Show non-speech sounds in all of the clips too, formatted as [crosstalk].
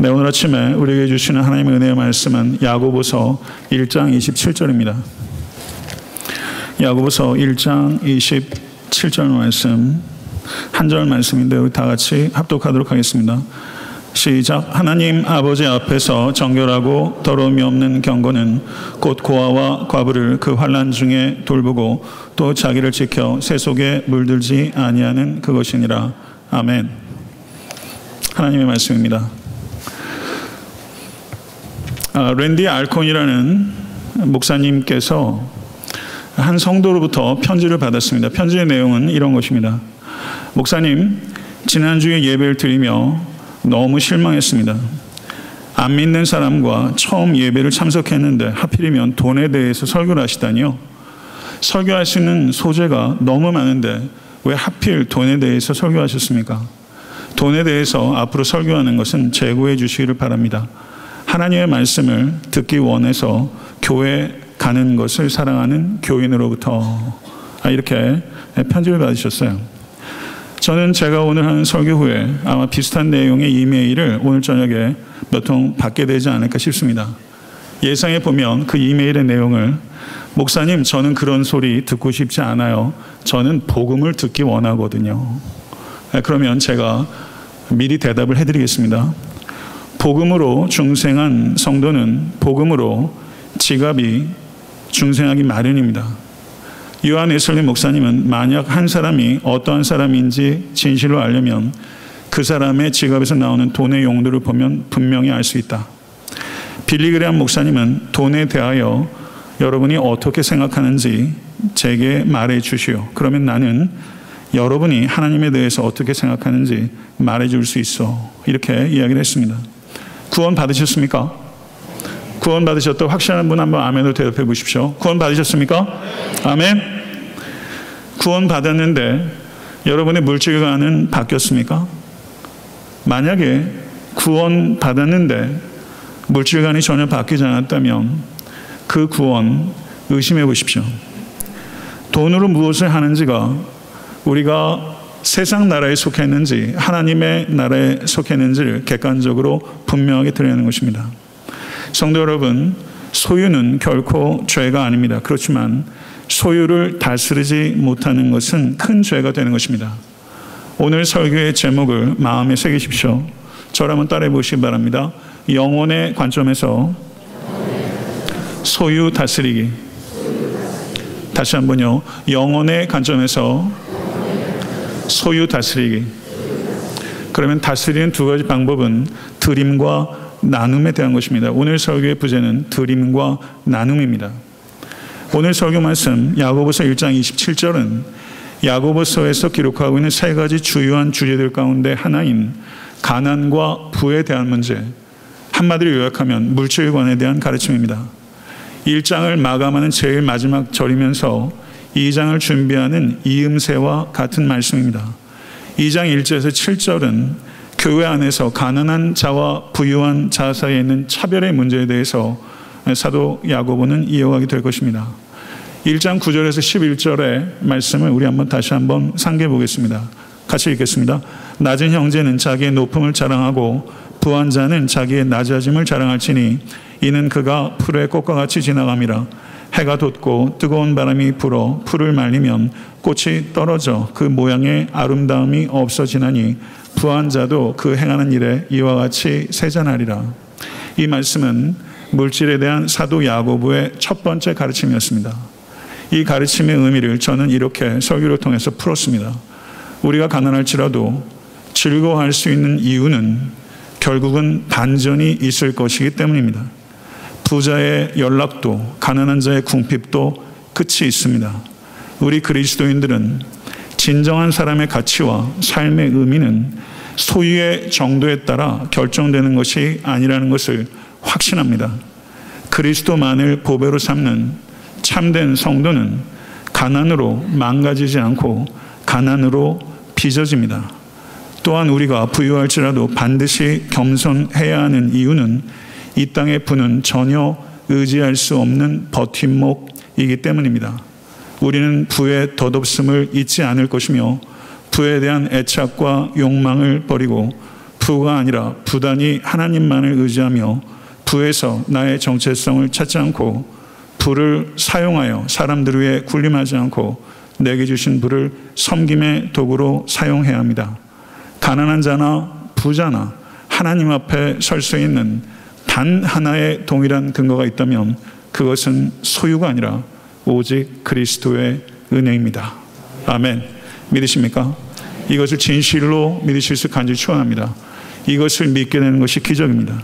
네, 오늘 아침에 우리에게 주시는 하나님의 은혜의 말씀은 야고보서 1장 27절입니다. 야고보서 1장 27절 말씀 한 절 말씀인데 우리 다 같이 합독하도록 하겠습니다. 시작. 하나님 아버지 앞에서 정결하고 더러움이 없는 경건은 곧 고아와 과부를 그 환란 중에 돌보고 또 자기를 지켜 새 속에 물들지 아니하는 그것이니라. 아멘. 하나님의 말씀입니다. 아, 랜디 알콘이라는 목사님께서 한 성도로부터 편지를 받았습니다. 편지의 내용은 이런 것입니다. 목사님, 지난주에 예배를 드리며 너무 실망했습니다. 안 믿는 사람과 처음 예배를 참석했는데 하필이면 돈에 대해서 설교를 하시다니요. 설교할 수 있는 소재가 너무 많은데 왜 하필 돈에 대해서 설교하셨습니까? 돈에 대해서 앞으로 설교하는 것은 재고해 주시기를 바랍니다. 하나님의 말씀을 듣기 원해서 교회 가는 것을 사랑하는 교인으로부터 아, 이렇게 편지를 받으셨어요. 저는 제가 오늘 하는 설교 후에 아마 비슷한 내용의 이메일을 오늘 저녁에 몇 통 받게 되지 않을까 싶습니다. 예상해 보면 그 이메일의 내용을 목사님 저는 그런 소리 듣고 싶지 않아요. 저는 복음을 듣기 원하거든요. 네, 그러면 제가 미리 대답을 해드리겠습니다. 복음으로 중생한 성도는 복음으로 지갑이 중생하기 마련입니다. 요한 에슬리 목사님은 만약 한 사람이 어떠한 사람인지 진실로 알려면 그 사람의 지갑에서 나오는 돈의 용도를 보면 분명히 알 수 있다. 빌리그레한 목사님은 돈에 대하여 여러분이 어떻게 생각하는지 제게 말해 주시오. 그러면 나는 여러분이 하나님에 대해서 어떻게 생각하는지 말해 줄 수 있어. 이렇게 이야기를 했습니다. 구원 받으셨습니까? 구원 받으셨다 확신하는 분 한번 아멘으로 대답해 보십시오. 구원 받으셨습니까? 아멘. 구원 받았는데 여러분의 물질관은 바뀌었습니까? 만약에 구원 받았는데 물질관이 전혀 바뀌지 않았다면 그 구원 의심해 보십시오. 돈으로 무엇을 하는지가 우리가 세상 나라에 속했는지 하나님의 나라에 속했는지를 객관적으로 분명하게 드러내는 것입니다. 성도 여러분, 소유는 결코 죄가 아닙니다. 그렇지만 소유를 다스리지 못하는 것은 큰 죄가 되는 것입니다. 오늘 설교의 제목을 마음에 새기십시오. 한번 따라해 보시기 바랍니다. 영혼의 관점에서 소유 다스리기. 다시 한번요. 영혼의 관점에서 소유 다스리기. 그러면 다스리는 두 가지 방법은 드림과 나눔에 대한 것입니다. 오늘 설교의 부제는 드림과 나눔입니다. 오늘 설교 말씀 야고보서 1장 27절은 야고보서에서 기록하고 있는 세 가지 주요한 주제들 가운데 하나인 가난과 부에 대한 문제, 한마디로 요약하면 물질관에 대한 가르침입니다. 1장을 마감하는 제일 마지막 절이면서 2장을 준비하는 이음새와 같은 말씀입니다. 2장 1절에서 7절은 교회 안에서 가난한 자와 부유한 자 사이에 있는 차별의 문제에 대해서 사도 야고보는 이어가게 될 것입니다. 1장 9절에서 11절의 말씀을 우리 한번 다시 한번 상기해 보겠습니다. 같이 읽겠습니다. 낮은 형제는 자기의 높음을 자랑하고 부한 자는 자기의 낮아짐을 자랑할지니 이는 그가 풀의 꽃과 같이 지나감이라 해가 돋고 뜨거운 바람이 불어 풀을 말리면 꽃이 떨어져 그 모양의 아름다움이 없어지나니 부한 자도 그 행하는 일에 이와 같이 세잔하리라. 이 말씀은 물질에 대한 사도 야고보의 첫 번째 가르침이었습니다. 이 가르침의 의미를 저는 이렇게 설교를 통해서 풀었습니다. 우리가 가난할지라도 즐거워할 수 있는 이유는 결국은 반전이 있을 것이기 때문입니다. 부자의 연락도 가난한 자의 궁핍도 끝이 있습니다. 우리 그리스도인들은 진정한 사람의 가치와 삶의 의미는 소유의 정도에 따라 결정되는 것이 아니라는 것을 확신합니다. 그리스도만을 보배로 삼는 참된 성도는 가난으로 망가지지 않고 가난으로 빚어집니다. 또한 우리가 부유할지라도 반드시 겸손해야 하는 이유는 이 땅의 부는 전혀 의지할 수 없는 버팀목이기 때문입니다. 우리는 부의 덧없음을 잊지 않을 것이며 부에 대한 애착과 욕망을 버리고 부가 아니라 부단히 하나님만을 의지하며 부에서 나의 정체성을 찾지 않고 부를 사용하여 사람들 위해 군림하지 않고 내게 주신 부를 섬김의 도구로 사용해야 합니다. 가난한 자나 부자나 하나님 앞에 설 수 있는 단 하나의 동일한 근거가 있다면 그것은 소유가 아니라 오직 그리스도의 은혜입니다. 아멘. 믿으십니까? 이것을 진실로 믿으실 수 간절히 축원합니다. 이것을 믿게 되는 것이 기적입니다.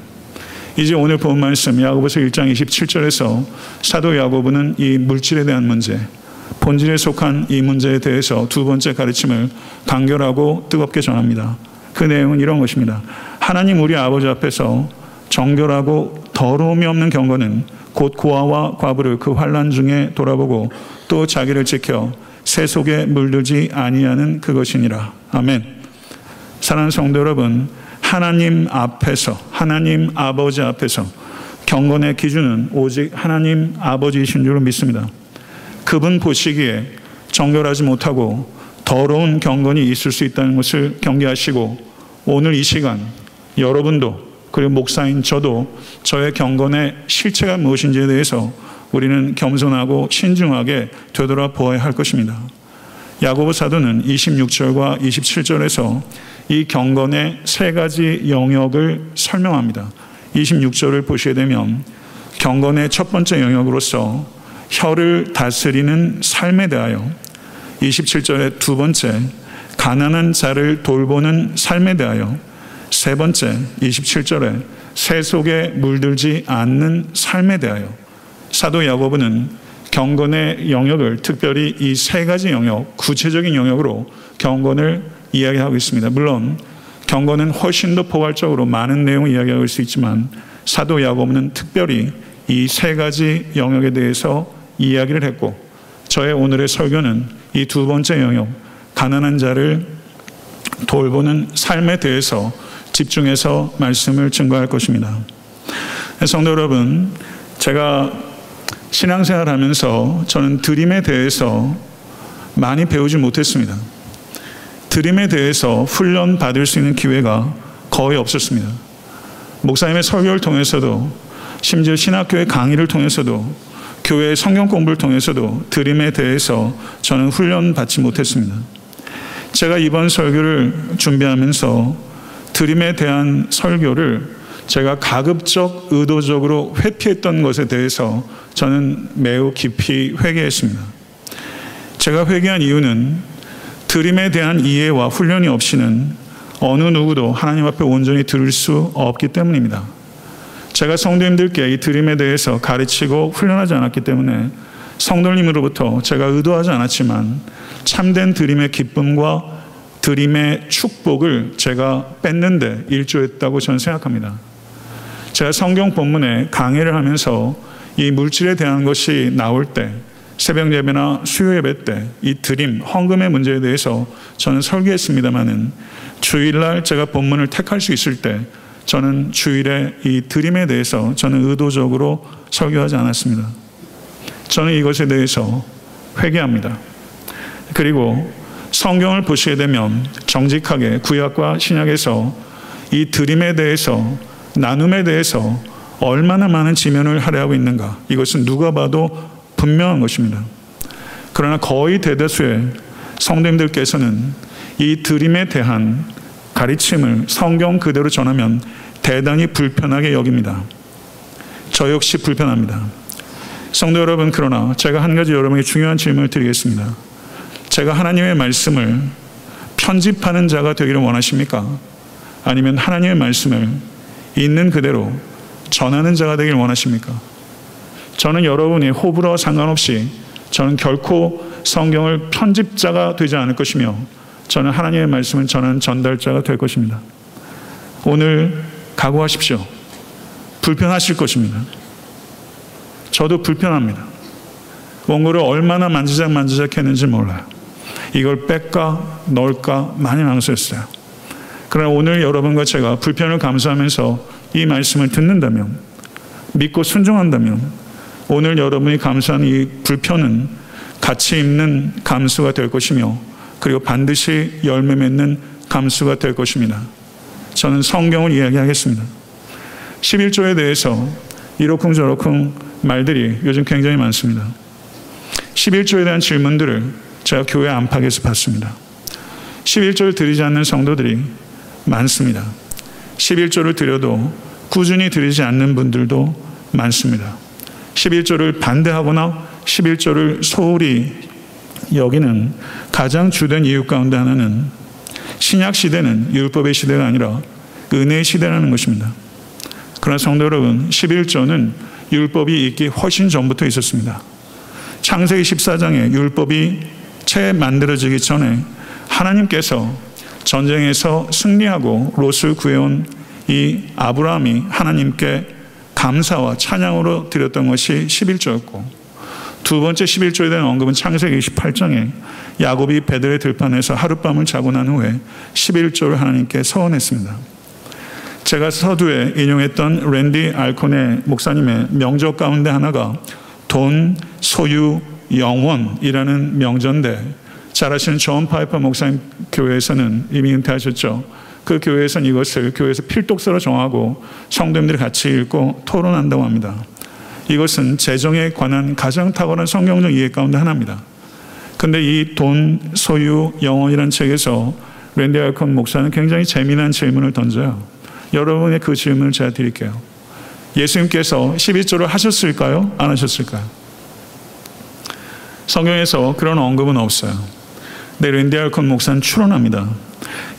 이제 오늘 본 말씀 야고보서 1장 27절에서 사도 야고보는 이 물질에 대한 문제, 본질에 속한 이 문제에 대해서 두 번째 가르침을 간결하고 뜨겁게 전합니다. 그 내용은 이런 것입니다. 하나님 우리 아버지 앞에서 정결하고 더러움이 없는 경건은 곧 고아와 과부를 그 환란 중에 돌아보고 또 자기를 지켜 새 속에 물들지 아니하는 그것이니라. 아멘. 사랑하는 성도 여러분, 하나님 앞에서 하나님 아버지 앞에서 경건의 기준은 오직 하나님 아버지이신 줄로 믿습니다. 그분 보시기에 정결하지 못하고 더러운 경건이 있을 수 있다는 것을 경계하시고 오늘 이 시간 여러분도 그리고 목사인 저도 저의 경건의 실체가 무엇인지에 대해서 우리는 겸손하고 신중하게 되돌아보아야 할 것입니다. 야고보 사도는 26절과 27절에서 이 경건의 세 가지 영역을 설명합니다. 26절을 보시게 되면 경건의 첫 번째 영역으로서 혀를 다스리는 삶에 대하여 27절의 두 번째 가난한 자를 돌보는 삶에 대하여 세 번째 27절에 새 속에 물들지 않는 삶에 대하여 사도 야고보는 경건의 영역을 특별히 이 세 가지 영역, 구체적인 영역으로 경건을 이야기하고 있습니다. 물론 경건은 훨씬 더 포괄적으로 많은 내용을 이야기할 수 있지만 사도 야고보는 특별히 이 세 가지 영역에 대해서 이야기를 했고 저의 오늘의 설교는 이 두 번째 영역, 가난한 자를 돌보는 삶에 대해서 집중해서 말씀을 증거할 것입니다. 성도 여러분, 제가 신앙생활 하면서 저는 드림에 대해서 많이 배우지 못했습니다. 드림에 대해서 훈련 받을 수 있는 기회가 거의 없었습니다. 목사님의 설교를 통해서도 심지어 신학교의 강의를 통해서도 교회 성경 공부를 통해서도 드림에 대해서 저는 훈련 받지 못했습니다. 제가 이번 설교를 준비하면서 드림에 대한 설교를 제가 가급적 의도적으로 회피했던 것에 대해서 저는 매우 깊이 회개했습니다. 제가 회개한 이유는 드림에 대한 이해와 훈련이 없이는 어느 누구도 하나님 앞에 온전히 들을 수 없기 때문입니다. 제가 성도님들께 이 드림에 대해서 가르치고 훈련하지 않았기 때문에 성도님으로부터 제가 의도하지 않았지만 참된 드림의 기쁨과 드림의 축복을 제가 뺐는데 일조했다고 저는 생각합니다. 제가 성경 본문에 강의를 하면서 이 물질에 대한 것이 나올 때 새벽 예배나 수요 예배 때 이 드림, 헌금의 문제에 대해서 저는 설계했습니다만은 주일날 제가 본문을 택할 수 있을 때 저는 주일에 이 드림에 대해서 저는 의도적으로 설교하지 않았습니다. 저는 이것에 대해서 회개합니다. 그리고 성경을 보시게 되면 정직하게 구약과 신약에서 이 드림에 대해서 나눔에 대해서 얼마나 많은 지면을 할애하고 있는가 이것은 누가 봐도 분명한 것입니다. 그러나 거의 대다수의 성도님들께서는 이 드림에 대한 가르침을 성경 그대로 전하면 대단히 불편하게 여깁니다. 저 역시 불편합니다. 성도 여러분, 그러나 제가 한 가지 여러분에게 중요한 질문을 드리겠습니다. 제가 하나님의 말씀을 편집하는 자가 되기를 원하십니까? 아니면 하나님의 말씀을 있는 그대로 전하는 자가 되길 원하십니까? 저는 여러분이 호불호 상관없이 저는 결코 성경을 편집자가 되지 않을 것이며 저는 하나님의 말씀을 전하는 전달자가 될 것입니다. 오늘 각오하십시오. 불편하실 것입니다. 저도 불편합니다. 원고를 얼마나 만지작 만지작 했는지 몰라요. 이걸 뺄까 넣을까 많이 망설였어요. 그러나 오늘 여러분과 제가 불편을 감수하면서 이 말씀을 듣는다면 믿고 순종한다면 오늘 여러분이 감수한 이 불편은 가치 있는 감수가 될 것이며 그리고 반드시 열매 맺는 감수가 될 것입니다. 저는 성경을 이야기하겠습니다. 11조에 대해서 이러쿵저러쿵 말들이 요즘 굉장히 많습니다. 11조에 대한 질문들을 제가 교회 안팎에서 받습니다. 11조를 드리지 않는 성도들이 많습니다. 11조를 드려도 꾸준히 드리지 않는 분들도 많습니다. 11조를 반대하거나 11조를 소홀히 여기는 가장 주된 이유 가운데 하나는 신약 시대는 율법의 시대가 아니라 은혜의 시대라는 것입니다. 그러나 성도 여러분, 11조는 율법이 있기 훨씬 전부터 있었습니다. 창세기 14장에 율법이 채 만들어지기 전에 하나님께서 전쟁에서 승리하고 롯을 구해온 이 아브라함이 하나님께 감사와 찬양으로 드렸던 것이 11조였고 두 번째 11조에 대한 언급은 창세기 28장에 야곱이 베들의 들판에서 하룻밤을 자고 난 후에 11조를 하나님께 서원했습니다. 제가 서두에 인용했던 랜디 알코네 목사님의 명적 가운데 하나가 돈, 소유, 영원이라는 명전데 잘 아시는 존 파이퍼 목사님 교회에서는 이미 은퇴하셨죠. 그 교회에서는 이것을 교회에서 필독서로 정하고 성도님들이 같이 읽고 토론한다고 합니다. 이것은 재정에 관한 가장 탁월한 성경적 이해 가운데 하나입니다. 근데 이 돈, 소유, 영원이라는 책에서 랜디 알콘 목사는 굉장히 재미난 질문을 던져요. 여러분의 그 질문을 제가 드릴게요. 예수님께서 12조를 하셨을까요? 안 하셨을까요? 성경에서 그런 언급은 없어요. 네, 랜디 알콘 목사는 추론합니다.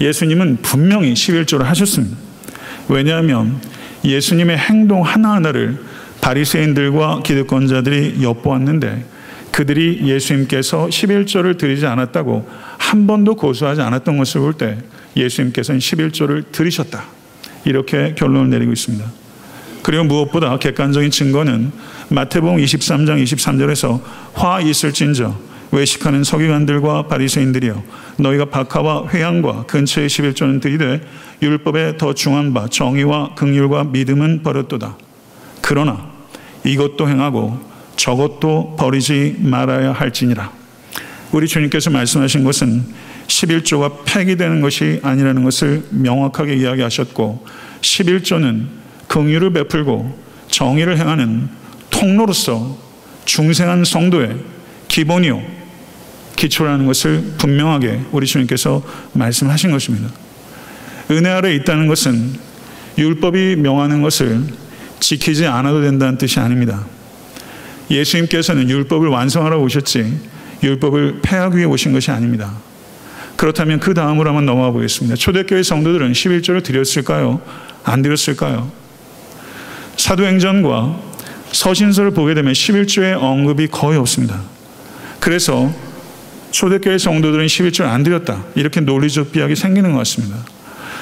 예수님은 분명히 11조를 하셨습니다. 왜냐하면 예수님의 행동 하나하나를 바리새인들과 기득권자들이 엿보았는데 그들이 예수님께서 11조를 드리지 않았다고 한 번도 고소하지 않았던 것을 볼 때 예수님께서는 11조를 드리셨다. 이렇게 결론을 내리고 있습니다. 그리고 무엇보다 객관적인 증거는 마태복음 23장 23절에서 화 있을진저 외식하는 서기관들과 바리새인들이여 너희가 박하와 회양과 근처의 11조는 들이되 율법에 더 중한 바 정의와 긍휼과 믿음은 버렸도다. 그러나 이것도 행하고 저것도 버리지 말아야 할지니라. 우리 주님께서 말씀하신 것은 11조가 폐기되는 것이 아니라는 것을 명확하게 이야기하셨고 11조는 긍휼을 베풀고 정의를 행하는 통로로서 중생한 성도의 기본이요 기초라는 것을 분명하게 우리 주님께서 말씀하신 것입니다. 은혜 아래 있다는 것은 율법이 명하는 것을 지키지 않아도 된다는 뜻이 아닙니다. 예수님께서는 율법을 완성하러 오셨지 율법을 폐하기 위해 오신 것이 아닙니다. 그렇다면 그 다음으로 한번 넘어가 보겠습니다. 초대교회 성도들은 11조를 드렸을까요? 안 드렸을까요? 사도행전과 서신서를 보게 되면 11조의 언급이 거의 없습니다. 그래서 초대교회 성도들은 11조를 안 드렸다. 이렇게 논리적 비약이 생기는 것 같습니다.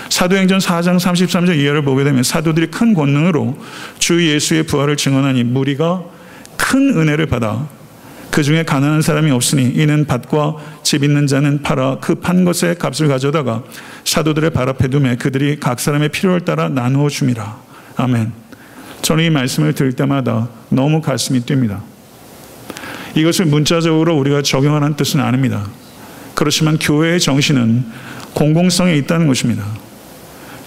사도행전 4장 33절 이하를 보게 되면 사도들이 큰 권능으로 주 예수의 부활을 증언하니 무리가 큰 은혜를 받아 그 중에 가난한 사람이 없으니 이는 밭과 집 있는 자는 팔아 그 판 것의 값을 가져다가 사도들의 발 앞에 두매 그들이 각 사람의 필요를 따라 나누어 줍니다. 아멘. 저는 이 말씀을 들을 때마다 너무 가슴이 뜁니다. 이것을 문자적으로 우리가 적용하는 뜻은 아닙니다. 그렇지만 교회의 정신은 공공성에 있다는 것입니다.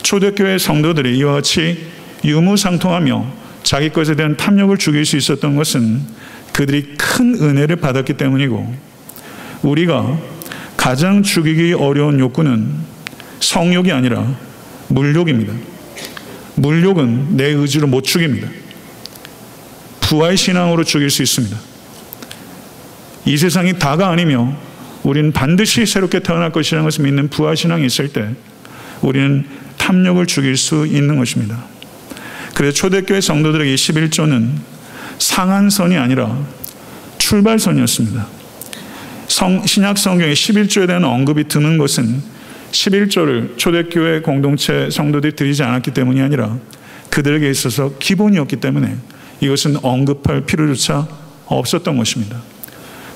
초대교회 성도들이 이와 같이 유무상통하며 자기 것에 대한 탐욕을 죽일 수 있었던 것은 그들이 큰 은혜를 받았기 때문이고 우리가 가장 죽이기 어려운 욕구는 성욕이 아니라 물욕입니다. 물욕은 내 의지로 못 죽입니다. 부활 신앙으로 죽일 수 있습니다. 이 세상이 다가 아니며 우리는 반드시 새롭게 태어날 것이라는 것을 믿는 부활 신앙이 있을 때 우리는 탐욕을 죽일 수 있는 것입니다. 그래서 초대교회 성도들에게 11조는 상한선이 아니라 출발선이었습니다. 성, 신약 성경에 11조에 대한 언급이 드는 것은 11조를 초대교회 공동체 성도들이 드리지 않았기 때문이 아니라 그들에게 있어서 기본이었기 때문에 이것은 언급할 필요조차 없었던 것입니다.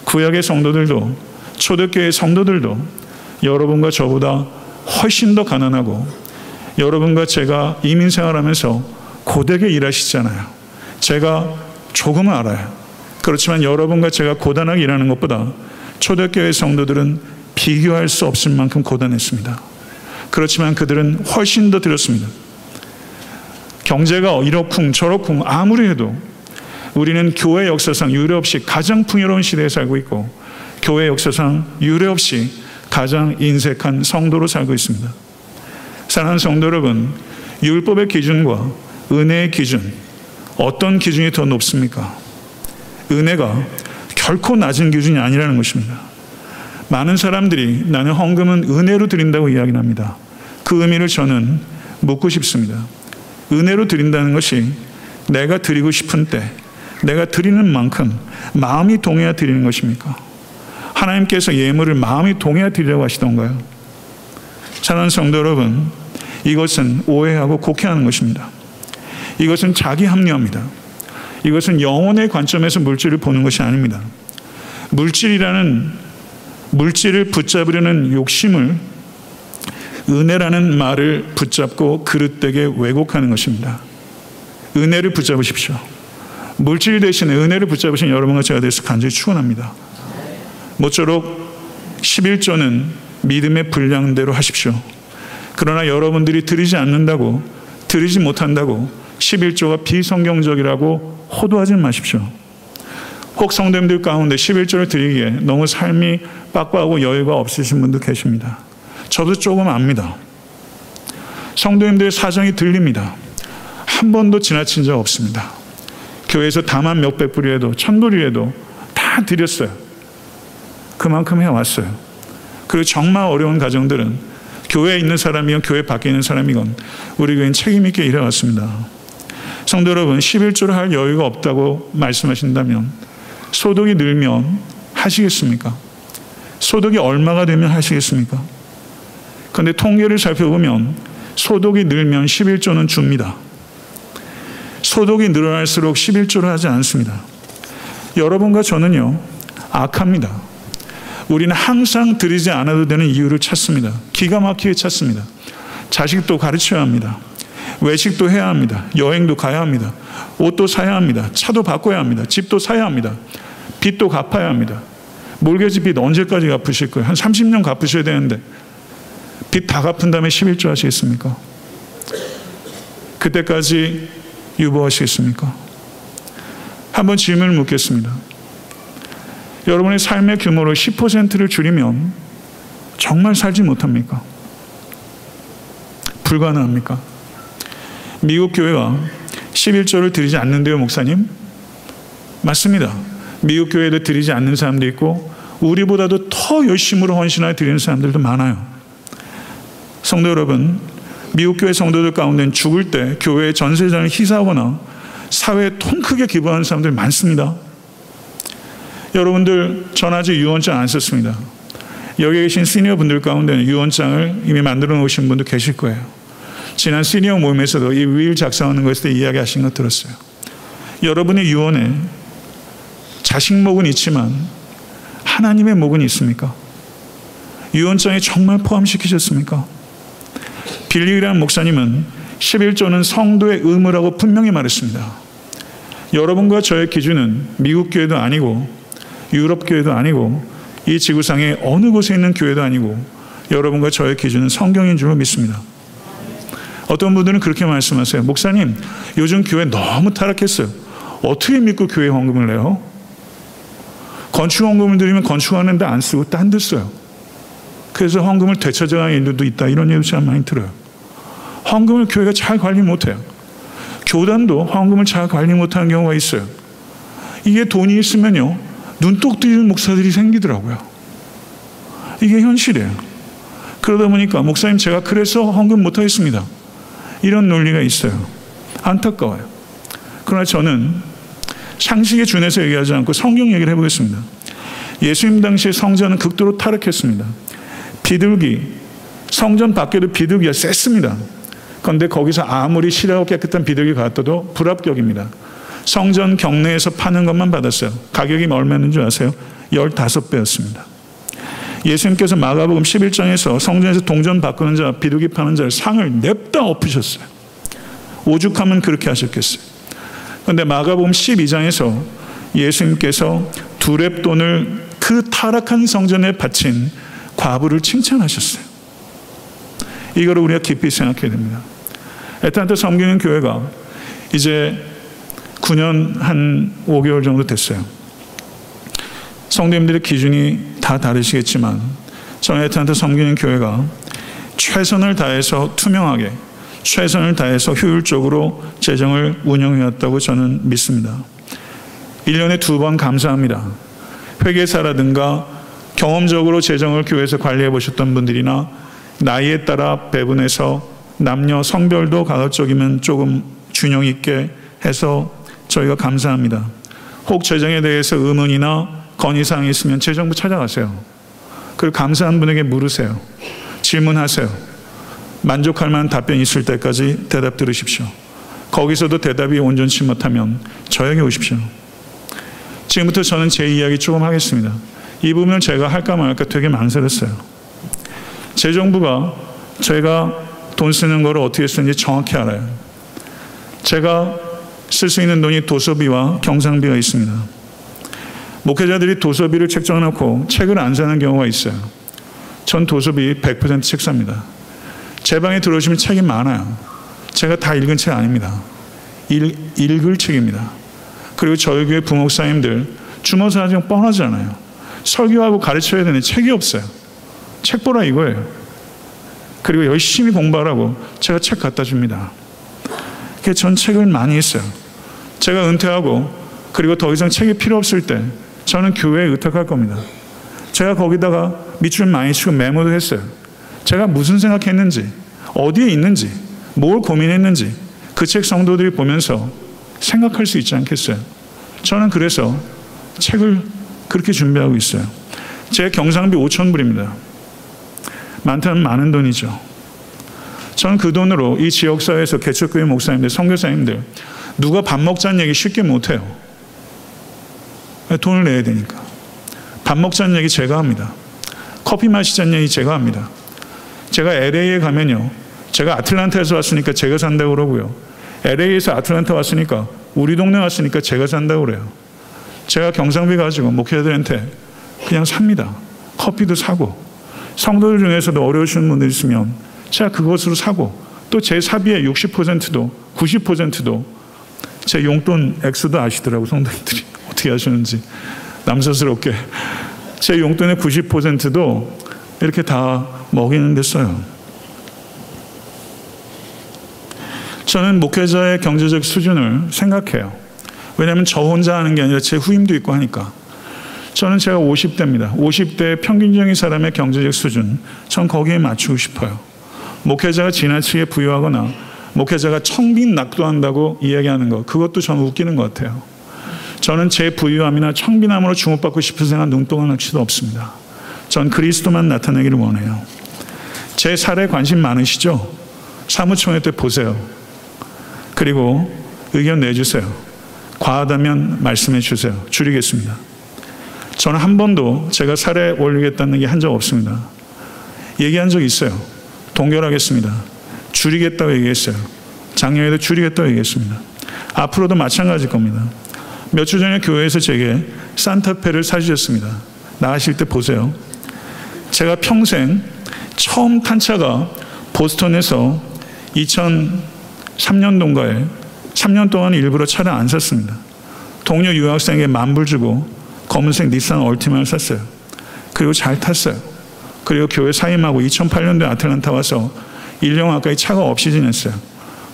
구약의 성도들도 초대교회 성도들도 여러분과 저보다 훨씬 더 가난하고 여러분과 제가 이민 생활하면서 고되게 일하시잖아요. 제가 조금은 알아요. 그렇지만 여러분과 제가 고단하게 일하는 것보다 초대교회 성도들은 비교할 수 없을 만큼 고단했습니다. 그렇지만 그들은 훨씬 더 드렸습니다. 경제가 이렇쿵 저렇쿵 아무리 해도 우리는 교회 역사상 유례 없이 가장 풍요로운 시대에 살고 있고 교회 역사상 유례 없이 가장 인색한 성도로 살고 있습니다. 사랑하는 성도 여러분, 율법의 기준과 은혜의 기준, 어떤 기준이 더 높습니까? 은혜가 결코 낮은 기준이 아니라는 것입니다. 많은 사람들이 나는 헌금은 은혜로 드린다고 이야기합니다. 그 의미를 저는 묻고 싶습니다. 은혜로 드린다는 것이 내가 드리고 싶은 때, 내가 드리는 만큼 마음이 동해야 드리는 것입니까? 하나님께서 예물을 마음이 동해야 드리라고 하시던가요? 사랑하는 성도 여러분, 이것은 오해하고 곡해하는 것입니다. 이것은 자기 합리화입니다. 이것은 영혼의 관점에서 물질을 보는 것이 아닙니다. 물질이라는 물질을 붙잡으려는 욕심을 은혜라는 말을 붙잡고 그릇되게 왜곡하는 것입니다. 은혜를 붙잡으십시오. 물질 대신에 은혜를 붙잡으신 여러분과 제가 돼서 간절히 축원합니다. 모쪼록 11조는 믿음의 분량대로 하십시오. 그러나 여러분들이 드리지 않는다고 드리지 못한다고 11조가 비성경적이라고 호도하지 마십시오. 혹 성도님들 가운데 11조를 드리기에 너무 삶이 빡빡하고 여유가 없으신 분도 계십니다. 저도 조금 압니다. 성도님들의 사정이 들립니다. 한 번도 지나친 적 없습니다. 교회에서 다만 몇백 불이라도 천불이라도 다 드렸어요. 그만큼 해왔어요. 그리고 정말 어려운 가정들은 교회에 있는 사람이건 교회 밖에 있는 사람이건 우리 교회는 책임있게 일해왔습니다. 성도 여러분 11조를 할 여유가 없다고 말씀하신다면 소득이 늘면 하시겠습니까? 소득이 얼마가 되면 하시겠습니까? 그런데 통계를 살펴보면 소득이 늘면 11조는 줍니다. 소득이 늘어날수록 11조를 하지 않습니다. 여러분과 저는요, 악합니다. 우리는 항상 드리지 않아도 되는 이유를 찾습니다. 기가 막히게 찾습니다. 자식도 가르쳐야 합니다. 외식도 해야 합니다. 여행도 가야 합니다. 옷도 사야 합니다. 차도 바꿔야 합니다. 집도 사야 합니다. 빚도 갚아야 합니다. 몰개지 빚 언제까지 갚으실 거예요? 한 30년 갚으셔야 되는데 빚 다 갚은 다음에 11조 하시겠습니까? 그때까지 유보하시겠습니까? 한번 질문을 묻겠습니다. 여러분의 삶의 규모를 10%를 줄이면 정말 살지 못합니까? 불가능합니까? 미국 교회가 11조를 드리지 않는데요, 목사님? 맞습니다. 미국 교회도 드리지 않는 사람도 있고 우리보다도 더 열심으로 헌신하여 드리는 사람들도 많아요. 성도 여러분, 미국 교회 성도들 가운데는 죽을 때 교회의 전세자를 희사하거나 사회에 통 크게 기부하는 사람들 많습니다. 여러분들 전 아직 유언장 안 썼습니다. 여기 계신 시니어 분들 가운데는 유언장을 이미 만들어 놓으신 분도 계실 거예요. 지난 시니어 모임에서도 이 위일 작성하는 것에 대해 이야기하신 거 들었어요. 여러분의 유언에 자식 목은 있지만 하나님의 목은 있습니까? 유언장에 정말 포함시키셨습니까? 빌리라는 목사님은 11조는 성도의 의무라고 분명히 말했습니다. 여러분과 저의 기준은 미국 교회도 아니고 유럽 교회도 아니고 이 지구상의 어느 곳에 있는 교회도 아니고 여러분과 저의 기준은 성경인 줄 믿습니다. 어떤 분들은 그렇게 말씀하세요. 목사님, 요즘 교회 너무 타락했어요. 어떻게 믿고 교회 헌금을 내요? 건축 헌금을 드리면 건축하는데 안 쓰고 딴 데 써요. 그래서 헌금을 되찾아가는 일들도 있다. 이런 얘기도 참 많이 들어요. 헌금을 교회가 잘 관리 못해요. 교단도 헌금을 잘 관리 못하는 경우가 있어요. 이게 돈이 있으면요. 눈독 들이는 목사들이 생기더라고요. 이게 현실이에요. 그러다 보니까 목사님 제가 그래서 헌금 못하겠습니다. 이런 논리가 있어요. 안타까워요. 그러나 저는 상식에 준해서 얘기하지 않고 성경 얘기를 해보겠습니다. 예수님 당시에 성전은 극도로 타락했습니다. 비둘기, 성전 밖에도 비둘기가 셌습니다. 그런데 거기서 아무리 실하고 깨끗한 비둘기 갖다도 불합격입니다. 성전 경내에서 파는 것만 받았어요. 가격이 얼마였는 줄 아세요? 15배였습니다. 예수님께서 마가복음 11장에서 성전에서 동전 바꾸는 자, 비둘기 파는 자를 상을 냅다 엎으셨어요. 오죽하면 그렇게 하셨겠어요. 그런데 마가복음 12장에서 예수님께서 두랩돈을 그 타락한 성전에 바친 과부를 칭찬하셨어요. 이거를 우리가 깊이 생각해야 됩니다. 애타한테 섬기는 교회가 이제 9년 한 5개월 정도 됐어요. 성도님들의 기준이 다 다르시겠지만 저는 애타한테 섬기는 교회가 최선을 다해서 투명하게 최선을 다해서 효율적으로 재정을 운영해왔다고 저는 믿습니다. 1년에 두 번 감사합니다. 회계사라든가 경험적으로 재정을 교회에서 관리해 보셨던 분들이나 나이에 따라 배분해서 남녀 성별도 가급적이면 조금 균형 있게 해서 저희가 감사합니다. 혹 재정에 대해서 의문이나 건의사항이 있으면 재정부 찾아가세요. 그리고 감사한 분에게 물으세요. 질문하세요. 만족할 만한 답변이 있을 때까지 대답 들으십시오. 거기서도 대답이 온전치 못하면 저에게 오십시오. 지금부터 저는 제 이야기 조금 하겠습니다. 이 부분을 제가 할까 말까 되게 망설였어요. 제 정부가 제가 돈 쓰는 거를 어떻게 쓰는지 정확히 알아요. 제가 쓸 수 있는 돈이 도서비와 경상비가 있습니다. 목회자들이 도서비를 책 정해놓고 책을 안 사는 경우가 있어요. 전 도서비 100%책 삽니다. 제 방에 들어오시면 책이 많아요. 제가 다 읽은 책 아닙니다. 읽, 읽을 책입니다. 그리고 저희 교회 부목사님들 주모사 지금 뻔하잖아요. 설교하고 가르쳐야 되는 책이 없어요. 책 보라 이거예요. 그리고 열심히 공부하라고 제가 책 갖다 줍니다. 전 책을 많이 했어요. 제가 은퇴하고 그리고 더 이상 책이 필요 없을 때 저는 교회에 의탁할 겁니다. 제가 거기다가 밑줄 많이 치고 메모도 했어요. 제가 무슨 생각했는지, 어디에 있는지, 뭘 고민했는지 그 책 성도들이 보면서 생각할 수 있지 않겠어요? 저는 그래서 책을 그렇게 준비하고 있어요. 제 경상비 5천 불입니다. 많다면 많은 돈이죠. 저는 그 돈으로 이 지역사회에서 개척교회 목사님들, 선교사님들 누가 밥 먹자는 얘기 쉽게 못해요. 돈을 내야 되니까. 밥 먹자는 얘기 제가 합니다. 커피 마시자는 얘기 제가 합니다. 제가 LA에 가면요. 제가 아틀란타에서 왔으니까 제가 산다고 그러고요. LA에서 아틀란타 왔으니까 우리 동네 왔으니까 제가 산다고 그래요. 제가 경상비 가지고 목회자들한테 그냥 삽니다. 커피도 사고 성도들 중에서도 어려우신 분들 있으면 제가 그것으로 사고 또 제 사비의 60%도 90%도 제 용돈 액수도 아시더라고 성도님들이 어떻게 하시는지 남사스럽게 제 용돈의 90%도 이렇게 다 먹이는 데 써요. 저는 목회자의 경제적 수준을 생각해요. 왜냐하면 저 혼자 하는 게 아니라 제 후임도 있고 하니까. 저는 제가 50대입니다. 50대 평균적인 사람의 경제적 수준, 전 거기에 맞추고 싶어요. 목회자가 지나치게 부유하거나 목회자가 청빈 낙도한다고 이야기하는 것, 그것도 저는 웃기는 것 같아요. 저는 제 부유함이나 청빈함으로 주목받고 싶은 생각 눈동한 낚시도 없습니다. 전 그리스도만 나타내기를 원해요. 제 살에 관심 많으시죠? 사무총회 때 보세요. 그리고 의견 내주세요. 과하다면 말씀해 주세요. 줄이겠습니다. 저는 한 번도 제가 살에 올리겠다는 게 한 적 없습니다. 얘기한 적 있어요. 동결하겠습니다. 줄이겠다고 얘기했어요. 작년에도 줄이겠다고 얘기했습니다. 앞으로도 마찬가지일 겁니다. 몇 주 전에 교회에서 제게 산타페를 사주셨습니다. 나가실 때 보세요. 제가 평생 처음 탄 차가 보스턴에서 2003년도인가에 3년 동안 일부러 차를 안 샀습니다. 동료 유학생에게 만불 주고 검은색 닛산 얼티마를 샀어요. 그리고 잘 탔어요. 그리고 교회 사임하고 2008년도에 아틀란타 와서 1년 가까이 차가 없이 지냈어요.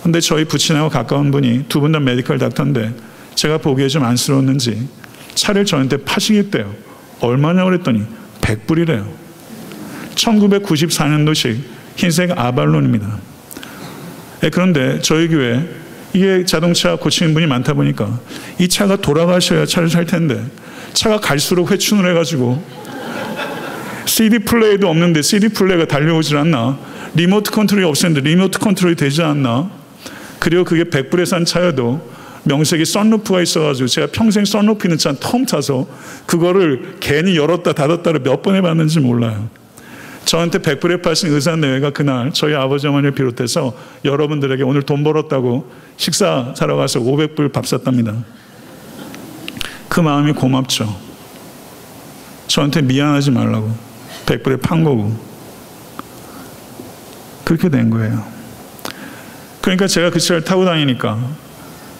근데 저희 부친하고 가까운 분이 두 분 다 메디컬 닥터인데 제가 보기에 좀 안쓰러웠는지 차를 저한테 파시겠대요. 얼마냐 그랬더니 100불이래요. 1994년도식 흰색 아발론입니다. 예, 그런데 저희 교회 이게 자동차 고치는 분이 많다 보니까 이 차가 돌아가셔야 차를 살 텐데 차가 갈수록 회춘을 해가지고 CD 플레이도 없는데 CD 플레이가 달려오질 않나 리모트 컨트롤이 없었는데 리모트 컨트롤이 되지 않나 그리고 그게 100불에 산 차여도 명색이 썬루프가 있어가지고 제가 평생 썬루프 있는 차 처음 타서 그거를 괜히 열었다 닫았다를 몇 번 해봤는지 몰라요. 저한테 100불에 파신 의사 내외가 그날 저희 아버지 어머니를 비롯해서 여러분들에게 오늘 돈 벌었다고 식사 사러 가서 500불 밥 샀답니다. 그 마음이 고맙죠. 저한테 미안하지 말라고 100불에 판 거고 그렇게 된 거예요. 그러니까 제가 그 차를 타고 다니니까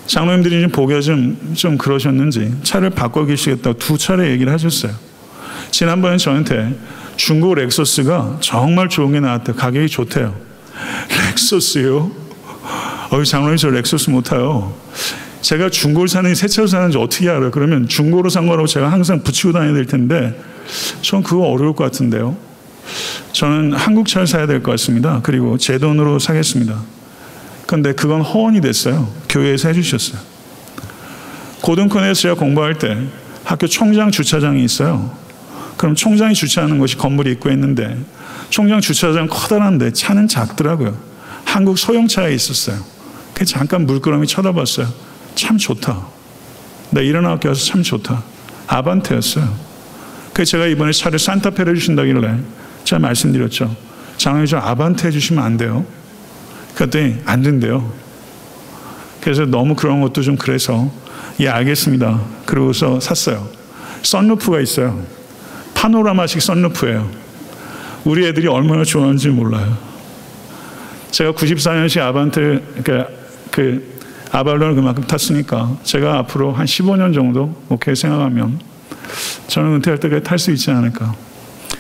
장로님들이 좀 보기가 좀, 좀 그러셨는지 차를 바꿔 계시겠다고 두 차례 얘기를 하셨어요. 지난번에 저한테 중고 렉서스가 정말 좋은 게 나왔대요. 가격이 좋대요. 렉서스요? 어이, 장로님 저 렉서스 못 타요. 제가 중고를 사는지 새 차를 사는지 어떻게 알아요? 그러면 중고로 산 거라고 제가 항상 붙이고 다녀야 될 텐데 전 그거 어려울 것 같은데요. 저는 한국 차를 사야 될 것 같습니다. 그리고 제 돈으로 사겠습니다. 근데 그건 허언이 됐어요. 교회에서 해주셨어요. 고등권에서 제가 공부할 때 학교 총장 주차장이 있어요. 그럼 총장이 주차하는 곳이 건물이 있고 있는데 총장 주차장 커다란데 차는 작더라고요. 한국 소형차에 있었어요. 그 잠깐 물끄러미 쳐다봤어요. 참 좋다. 나 이런 학교 와서 참 좋다. 아반떼였어요. 그래서 제가 이번에 차를 산타페를 주신다길래 제가 말씀드렸죠. 장로님 저 아반떼 해주시면 안 돼요. 그랬더니 안 된대요. 그래서 너무 그런 것도 좀 그래서 예 알겠습니다. 그러고서 샀어요. 썬루프가 있어요. 파노라마식 썬루프예요. 우리 애들이 얼마나 좋아하는지 몰라요. 제가 94년식 아반떼 그, 그 아발론을 그만큼 탔으니까 제가 앞으로 한 15년 정도 오케이 생각하면 저는 은퇴할 때까지 탈 수 있지 않을까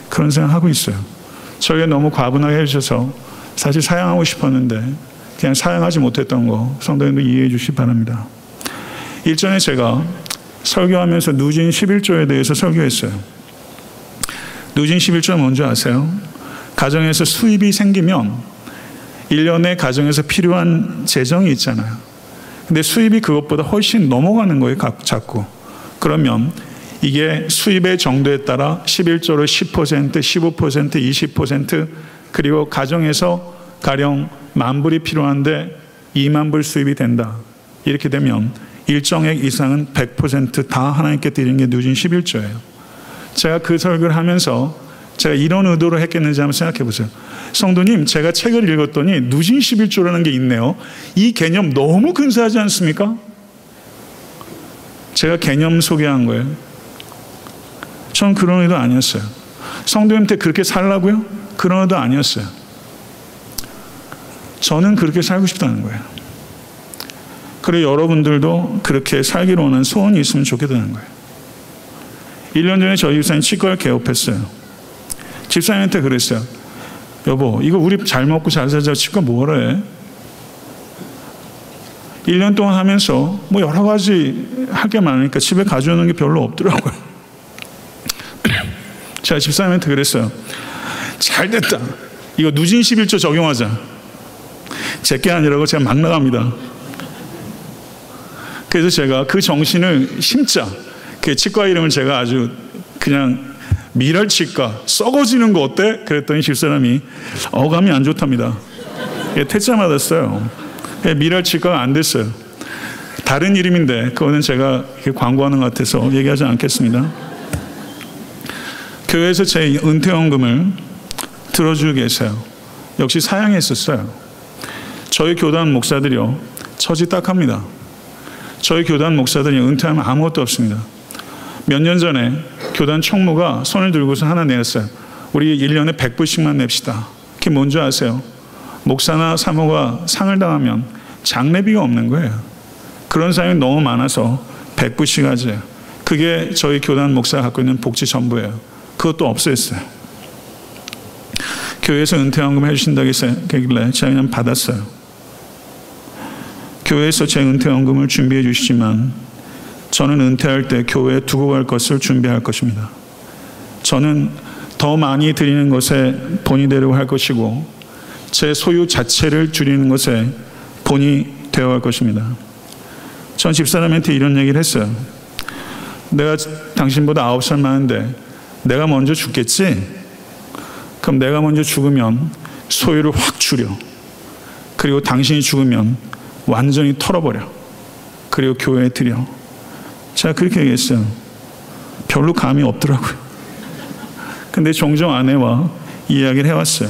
그런 생각하고 있어요. 저에게 너무 과분하게 해주셔서 사실 사양하고 싶었는데 그냥 사양하지 못했던 거 성도님들 이해해 주시기 바랍니다. 일전에 제가 설교하면서 누진 11조에 대해서 설교했어요. 누진 11조 뭔지 아세요? 가정에서 수입이 생기면 1년에 가정에서 필요한 재정이 있잖아요. 근데 수입이 그것보다 훨씬 넘어가는 거예요, 자꾸. 그러면 이게 수입의 정도에 따라 11조를 10%, 15%, 20% 그리고 가정에서 가령 만 불이 필요한데 2만 불 수입이 된다. 이렇게 되면 일정액 이상은 100%다 하나님께 드리는 게 누진 11조예요. 제가 그 설교를 하면서 제가 이런 의도로 했겠는지 한번 생각해 보세요. 성도님, 제가 책을 읽었더니 누진 11조라는 게 있네요. 이 개념 너무 근사하지 않습니까? 제가 개념 소개한 거예요. 전 그런 의도 아니었어요. 성도님한테 그렇게 살라고요? 그런 의도 아니었어요. 저는 그렇게 살고 싶다는 거예요. 그리고 여러분들도 그렇게 살기로 하는 소원이 있으면 좋겠다는 거예요. 1년 전에 저희 집사님 치과를 개업했어요. 집사님한테 그랬어요. 여보, 이거 우리 잘 먹고 잘 살자 치과 뭐라 해? 1년 동안 하면서 뭐 여러 가지 할 게 많으니까 집에 가져오는 게 별로 없더라고요. 제가 집사님한테 그랬어요. 잘 됐다. 이거 누진 11조 적용하자. 제 게 아니라고 제가 막 나갑니다. 그래서 제가 그 정신을 심자. 그 치과 이름을 제가 아주 그냥 미랄치과 썩어지는 거 어때? 그랬더니 집사람이 어감이 안 좋답니다. 예, 퇴짜 맞았어요. 예, 미랄치과가 안 됐어요. 다른 이름인데 그거는 제가 광고하는 것 같아서 얘기하지 않겠습니다. 교회에서 제 은퇴원금을 들어주고 계세요. 역시 사양했었어요. 저희 교단 목사들이요. 처지 딱합니다. 저희 교단 목사들이 은퇴하면 아무것도 없습니다. 몇 년 전에 교단 총무가 손을 들고서 하나 내었어요. 우리 1년에 100불씩만 냅시다. 그게 뭔지 아세요? 목사나 사모가 상을 당하면 장례비가 없는 거예요. 그런 사람이 너무 많아서 100불씩 하죠. 그게 저희 교단 목사가 갖고 있는 복지 전부예요. 그것도 없어졌어요. 교회에서 은퇴원금 해주신다길래 제가 그냥 받았어요. 교회에서 제 은퇴원금을 준비해 주시지만 저는 은퇴할 때 교회에 두고 갈 것을 준비할 것입니다. 저는 더 많이 드리는 것에 본이 되려고 할 것이고 제 소유 자체를 줄이는 것에 본이 되어 갈 것입니다. 전 집사람한테 이런 얘기를 했어요. 내가 당신보다 아홉 살 많은데 내가 먼저 죽겠지? 그럼 내가 먼저 죽으면 소유를 확 줄여. 그리고 당신이 죽으면 완전히 털어버려. 그리고 교회에 드려. 제가 그렇게 얘기했어요. 별로 감이 없더라고요. 근데 종종 아내와 이야기를 해왔어요.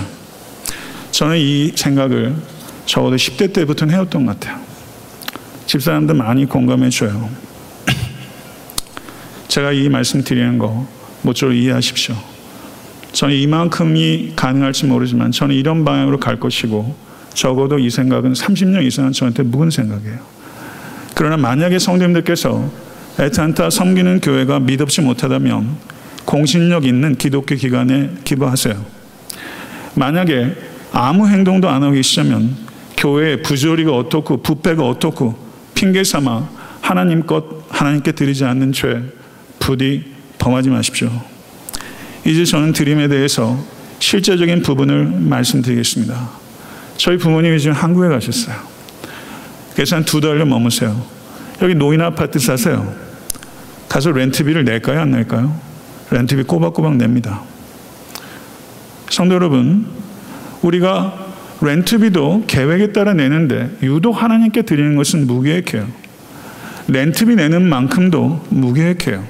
저는 이 생각을 적어도 10대 때부터는 해왔던 것 같아요. 집사람들 많이 공감해 줘요. [clears throat] 제가 이 말씀 드리는 거 모쪼록 이해하십시오. 저는 이만큼이 가능할지 모르지만 저는 이런 방향으로 갈 것이고 적어도 이 생각은 30년 이상은 저한테 묵은 생각이에요. 그러나 만약에 성도님들께서 애탄타 섬기는 교회가 믿업지 못하다면 공신력 있는 기독교 기관에 기부하세요. 만약에 아무 행동도 안 하고 계시자면 교회의 부조리가 어떻고 부패가 어떻고 핑계 삼아 하나님 것 하나님께 드리지 않는 죄 부디 범하지 마십시오. 이제 저는 드림에 대해서 실제적인 부분을 말씀드리겠습니다. 저희 부모님이 지금 한국에 가셨어요. 그래서 한 두 달을 머무세요. 여기 노인 아파트 사세요. 가서 렌트비를 낼까요? 안 낼까요? 렌트비 꼬박꼬박 냅니다. 성도 여러분, 우리가 렌트비도 계획에 따라 내는데 유독 하나님께 드리는 것은 무계획해요. 렌트비 내는 만큼도 무계획해요.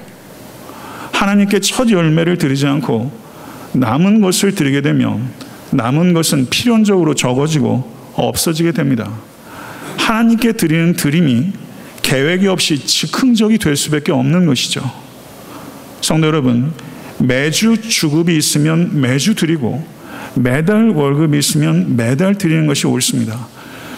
하나님께 첫 열매를 드리지 않고 남은 것을 드리게 되면 남은 것은 필연적으로 적어지고 없어지게 됩니다. 하나님께 드리는 드림이 계획이 없이 즉흥적이 될 수밖에 없는 것이죠. 성도 여러분, 매주 주급이 있으면 매주 드리고 매달 월급이 있으면 매달 드리는 것이 옳습니다.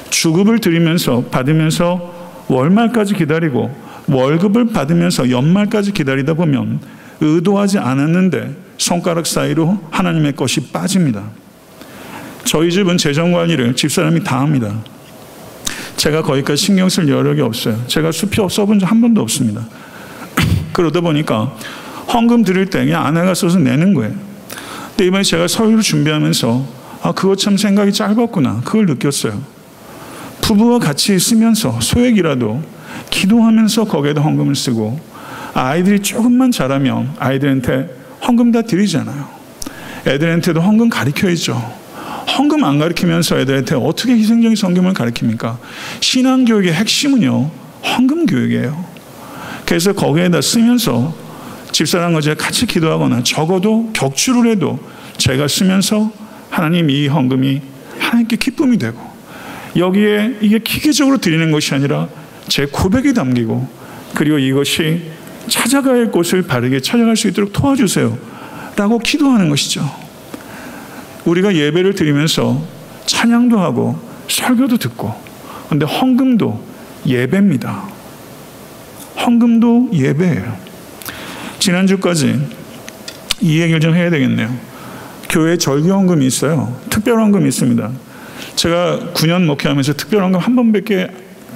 주급을 드리면서 받으면서 월말까지 기다리고 월급을 받으면서 연말까지 기다리다 보면 의도하지 않았는데 손가락 사이로 하나님의 것이 빠집니다. 저희 집은 재정 관리를 집사람이 다 합니다. 제가 거기까지 신경 쓸 여력이 없어요. 제가 수표 써본 적 한 번도 없습니다. [clears throat] 그러다 보니까 헌금 드릴 때 그냥 아내가 써서 내는 거예요. 근데 이번에 제가 서유를 준비하면서 아, 그거 참 생각이 짧았구나. 그걸 느꼈어요. 부부와 같이 있으면서 소액이라도 기도하면서 거기에다 헌금을 쓰고 아이들이 조금만 자라면 아이들한테 헌금 다 드리잖아요. 애들한테도 헌금 가르쳐야죠. 헌금 안 가르치면서 애들한테 어떻게 희생적인 성금을 가르칩니까? 신앙교육의 핵심은요, 헌금 교육이에요. 그래서 거기에다 쓰면서 집사람과 제가 같이 기도하거나 적어도 격추를 해도 제가 쓰면서 하나님 이 헌금이 하나님께 기쁨이 되고 여기에 이게 기계적으로 드리는 것이 아니라 제 고백이 담기고 그리고 이것이 할 곳을 바르게 찾아갈 수 있도록 도와주세요. 라고 기도하는 것이죠. 우리가 예배를 드리면서 찬양도 하고 설교도 듣고 근데 헌금도 예배입니다. 헌금도 예배예요. 지난주까지 이 얘기를 좀 해야 되겠네요. 교회 절기헌금이 있어요. 특별헌금이 있습니다. 제가 9년 목회하면서 특별헌금 한 번밖에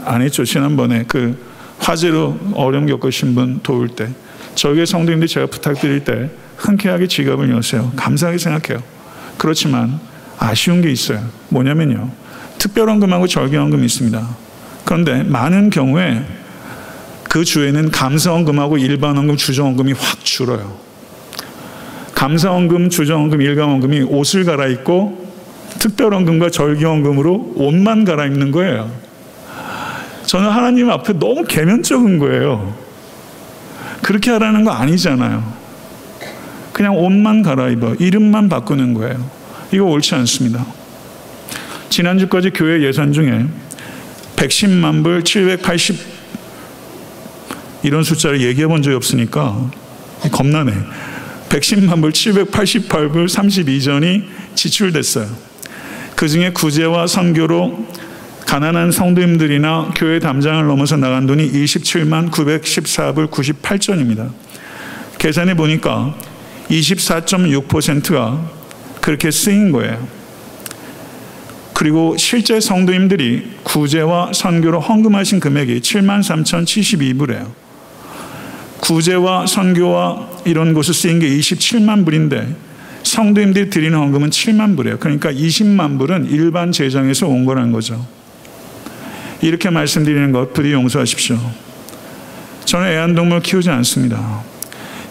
안 했죠. 지난번에 그 화재로 어려움 겪으신 분 도울 때 저희 성도님들 제가 부탁드릴 때 흔쾌하게 지갑을 여세요. 감사하게 생각해요. 그렇지만 아쉬운 게 있어요. 뭐냐면요. 특별헌금하고 절기헌금이 있습니다. 그런데 많은 경우에 그 주에는 감사헌금하고 일반헌금, 주정헌금이 확 줄어요. 감사헌금, 주정헌금, 일감헌금이 옷을 갈아입고 특별헌금과 절기헌금으로 옷만 갈아입는 거예요. 저는 하나님 앞에 너무 개면적인 거예요. 그렇게 하라는 거 아니잖아요. 그냥 옷만 갈아입어. 이름만 바꾸는 거예요. 이거 옳지 않습니다. 지난주까지 교회 예산 중에 110만 불, 780 이런 숫자를 얘기해 본 적이 없으니까 겁나네. 110만 불, 788불, 32전이 지출됐어요. 그 중에 구제와 선교로 가난한 성도님들이나 교회 담장을 넘어서 나간 돈이 27만 914불 98전입니다. 계산해 보니까 24.6%가 그렇게 쓰인 거예요. 그리고 실제 성도님들이 구제와 선교로 헌금하신 금액이 7만 3,072불이에요. 구제와 선교와 이런 곳에 쓰인 게 27만 불인데 성도님들이 드리는 헌금은 7만 불이에요. 그러니까 20만 불은 일반 재정에서 온 거라는 거죠. 이렇게 말씀드리는 것 부디 용서하십시오. 저는 애완동물 키우지 않습니다.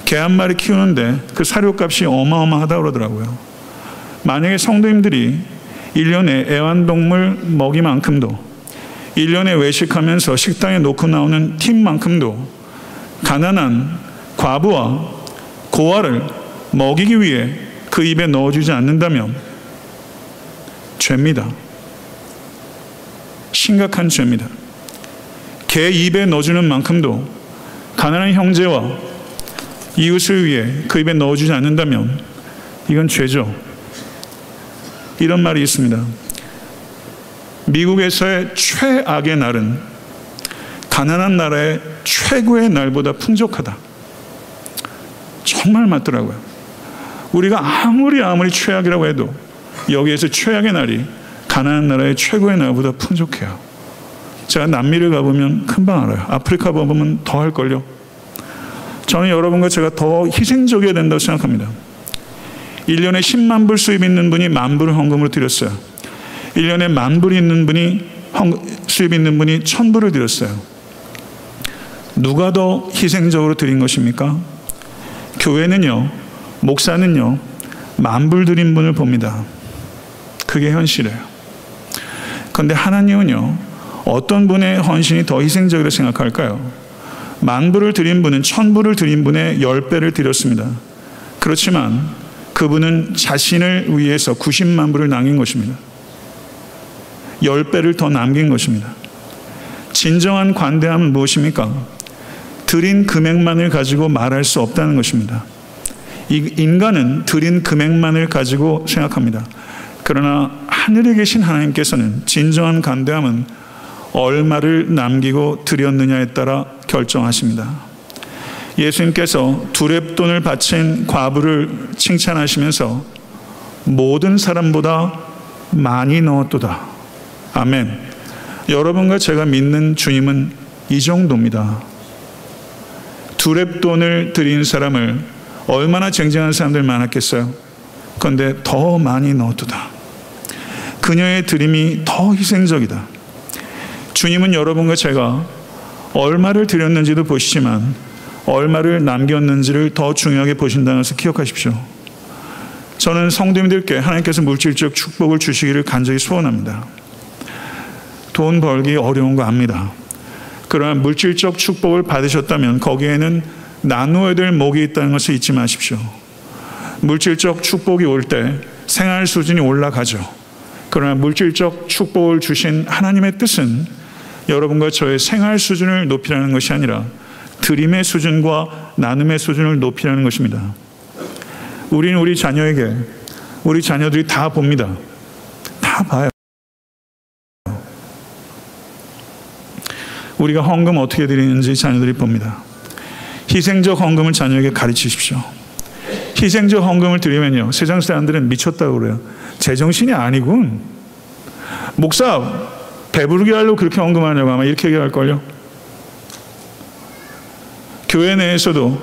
개 한 마리 키우는데 그 사료값이 어마어마하다 그러더라고요. 만약에 성도님들이 1년에 애완동물 먹이만큼도 1년에 외식하면서 식당에 놓고 나오는 팁만큼도 가난한 과부와 고아를 먹이기 위해 그 입에 넣어주지 않는다면 죄입니다. 심각한 죄입니다. 개 입에 넣어주는 만큼도 가난한 형제와 이웃을 위해 그 입에 넣어주지 않는다면 이건 죄죠. 이런 말이 있습니다. 미국에서의 최악의 날은 가난한 나라의 최고의 날보다 풍족하다. 정말 맞더라고요. 우리가 아무리 아무리 최악이라고 해도 여기에서 최악의 날이 가난한 나라의 최고의 날보다 풍족해요. 제가 남미를 가보면 금방 알아요. 아프리카 가보면 더 할걸요. 저는 여러분과 제가 더 희생적이어야 된다고 생각합니다. 1년에 10만 불 수입 있는 분이 만 불을 헌금으로 드렸어요. 1년에 만 불이 있는 분이 수입 있는 분이 천 불을 드렸어요. 누가 더 희생적으로 드린 것입니까? 교회는요, 목사는요, 만 불 드린 분을 봅니다. 그게 현실이에요. 그런데 하나님은요, 어떤 분의 헌신이 더 희생적이라고 생각할까요? 만 불을 드린 분은 천 불을 드린 분의 열 배를 드렸습니다. 그렇지만 그분은 자신을 위해서 90만 불을 남긴 것입니다. 10배를 더 남긴 것입니다. 진정한 관대함은 무엇입니까? 드린 금액만을 가지고 말할 수 없다는 것입니다. 인간은 드린 금액만을 가지고 생각합니다. 그러나 하늘에 계신 하나님께서는 진정한 관대함은 얼마를 남기고 드렸느냐에 따라 결정하십니다. 예수님께서 두랩돈을 바친 과부를 칭찬하시면서 모든 사람보다 많이 넣었도다. 아멘. 여러분과 제가 믿는 주님은 이 정도입니다. 두랩돈을 드린 사람을 얼마나 쟁쟁한 사람들 많았겠어요? 그런데 더 많이 넣었도다. 그녀의 드림이 더 희생적이다. 주님은 여러분과 제가 얼마를 드렸는지도 보시지만 얼마를 남겼는지를 더 중요하게 보신다는 것을 기억하십시오. 저는 성도님들께 하나님께서 물질적 축복을 주시기를 간절히 소원합니다. 돈 벌기 어려운 거 압니다. 그러나 물질적 축복을 받으셨다면 거기에는 나누어야 될 목이 있다는 것을 잊지 마십시오. 물질적 축복이 올 때 생활 수준이 올라가죠. 그러나 물질적 축복을 주신 하나님의 뜻은 여러분과 저의 생활 수준을 높이라는 것이 아니라 드림의 수준과 나눔의 수준을 높이라는 것입니다. 우리는 우리 자녀에게 우리 자녀들이 다 봅니다. 다 봐요. 우리가 헌금 어떻게 드리는지 자녀들이 봅니다. 희생적 헌금을 자녀에게 가르치십시오. 희생적 헌금을 드리면요. 세상 사람들은 미쳤다고 그래요. 제정신이 아니군. 목사, 배부르게 하려고 그렇게 헌금하냐고 아마 이렇게 얘기할걸요. 교회 내에서도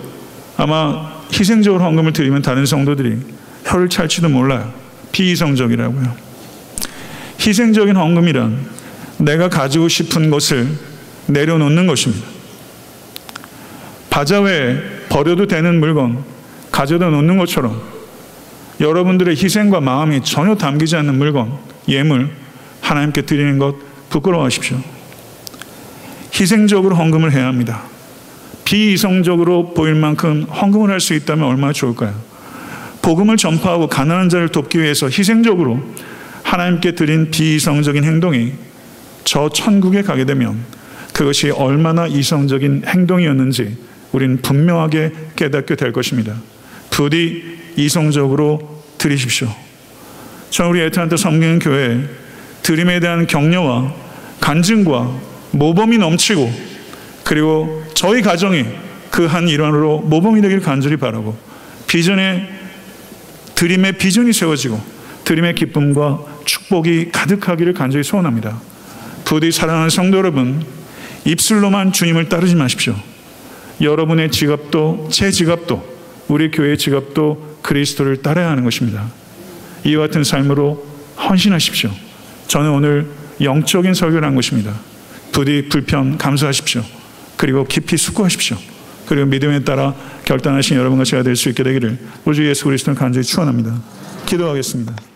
아마 희생적으로 헌금을 드리면 다른 성도들이 혀를 찰지도 몰라요. 비이성적이라고요. 희생적인 헌금이란 내가 가지고 싶은 것을 내려놓는 것입니다. 바자회에 버려도 되는 물건 가져다 놓는 것처럼 여러분들의 희생과 마음이 전혀 담기지 않는 물건, 예물 하나님께 드리는 것 부끄러워하십시오. 희생적으로 헌금을 해야 합니다. 비이성적으로 보일 만큼 헌금을 할 수 있다면 얼마나 좋을까요? 복음을 전파하고 가난한 자를 돕기 위해서 희생적으로 하나님께 드린 비이성적인 행동이 저 천국에 가게 되면 그것이 얼마나 이성적인 행동이었는지 우리는 분명하게 깨닫게 될 것입니다. 부디 이성적으로 드리십시오. 저 우리 에트란타 성경 교회 드림에 대한 격려와 간증과 모범이 넘치고 그리고 저희 가정이 그 한 일환으로 모범이 되길 간절히 바라고 비전의 드림의 비전이 세워지고 드림의 기쁨과 축복이 가득하기를 간절히 소원합니다. 부디 사랑하는 성도 여러분, 입술로만 주님을 따르지 마십시오. 여러분의 지갑도 제 지갑도 우리 교회의 지갑도 그리스도를 따라야 하는 것입니다. 이와 같은 삶으로 헌신하십시오. 저는 오늘 영적인 설교를 한 것입니다. 부디 불편 감수하십시오. 그리고 깊이 숙고하십시오. 그리고 믿음에 따라 결단하신 여러분과 제가 될 수 있게 되기를 우주 예수 그리스도는 간절히 축원합니다. 기도하겠습니다.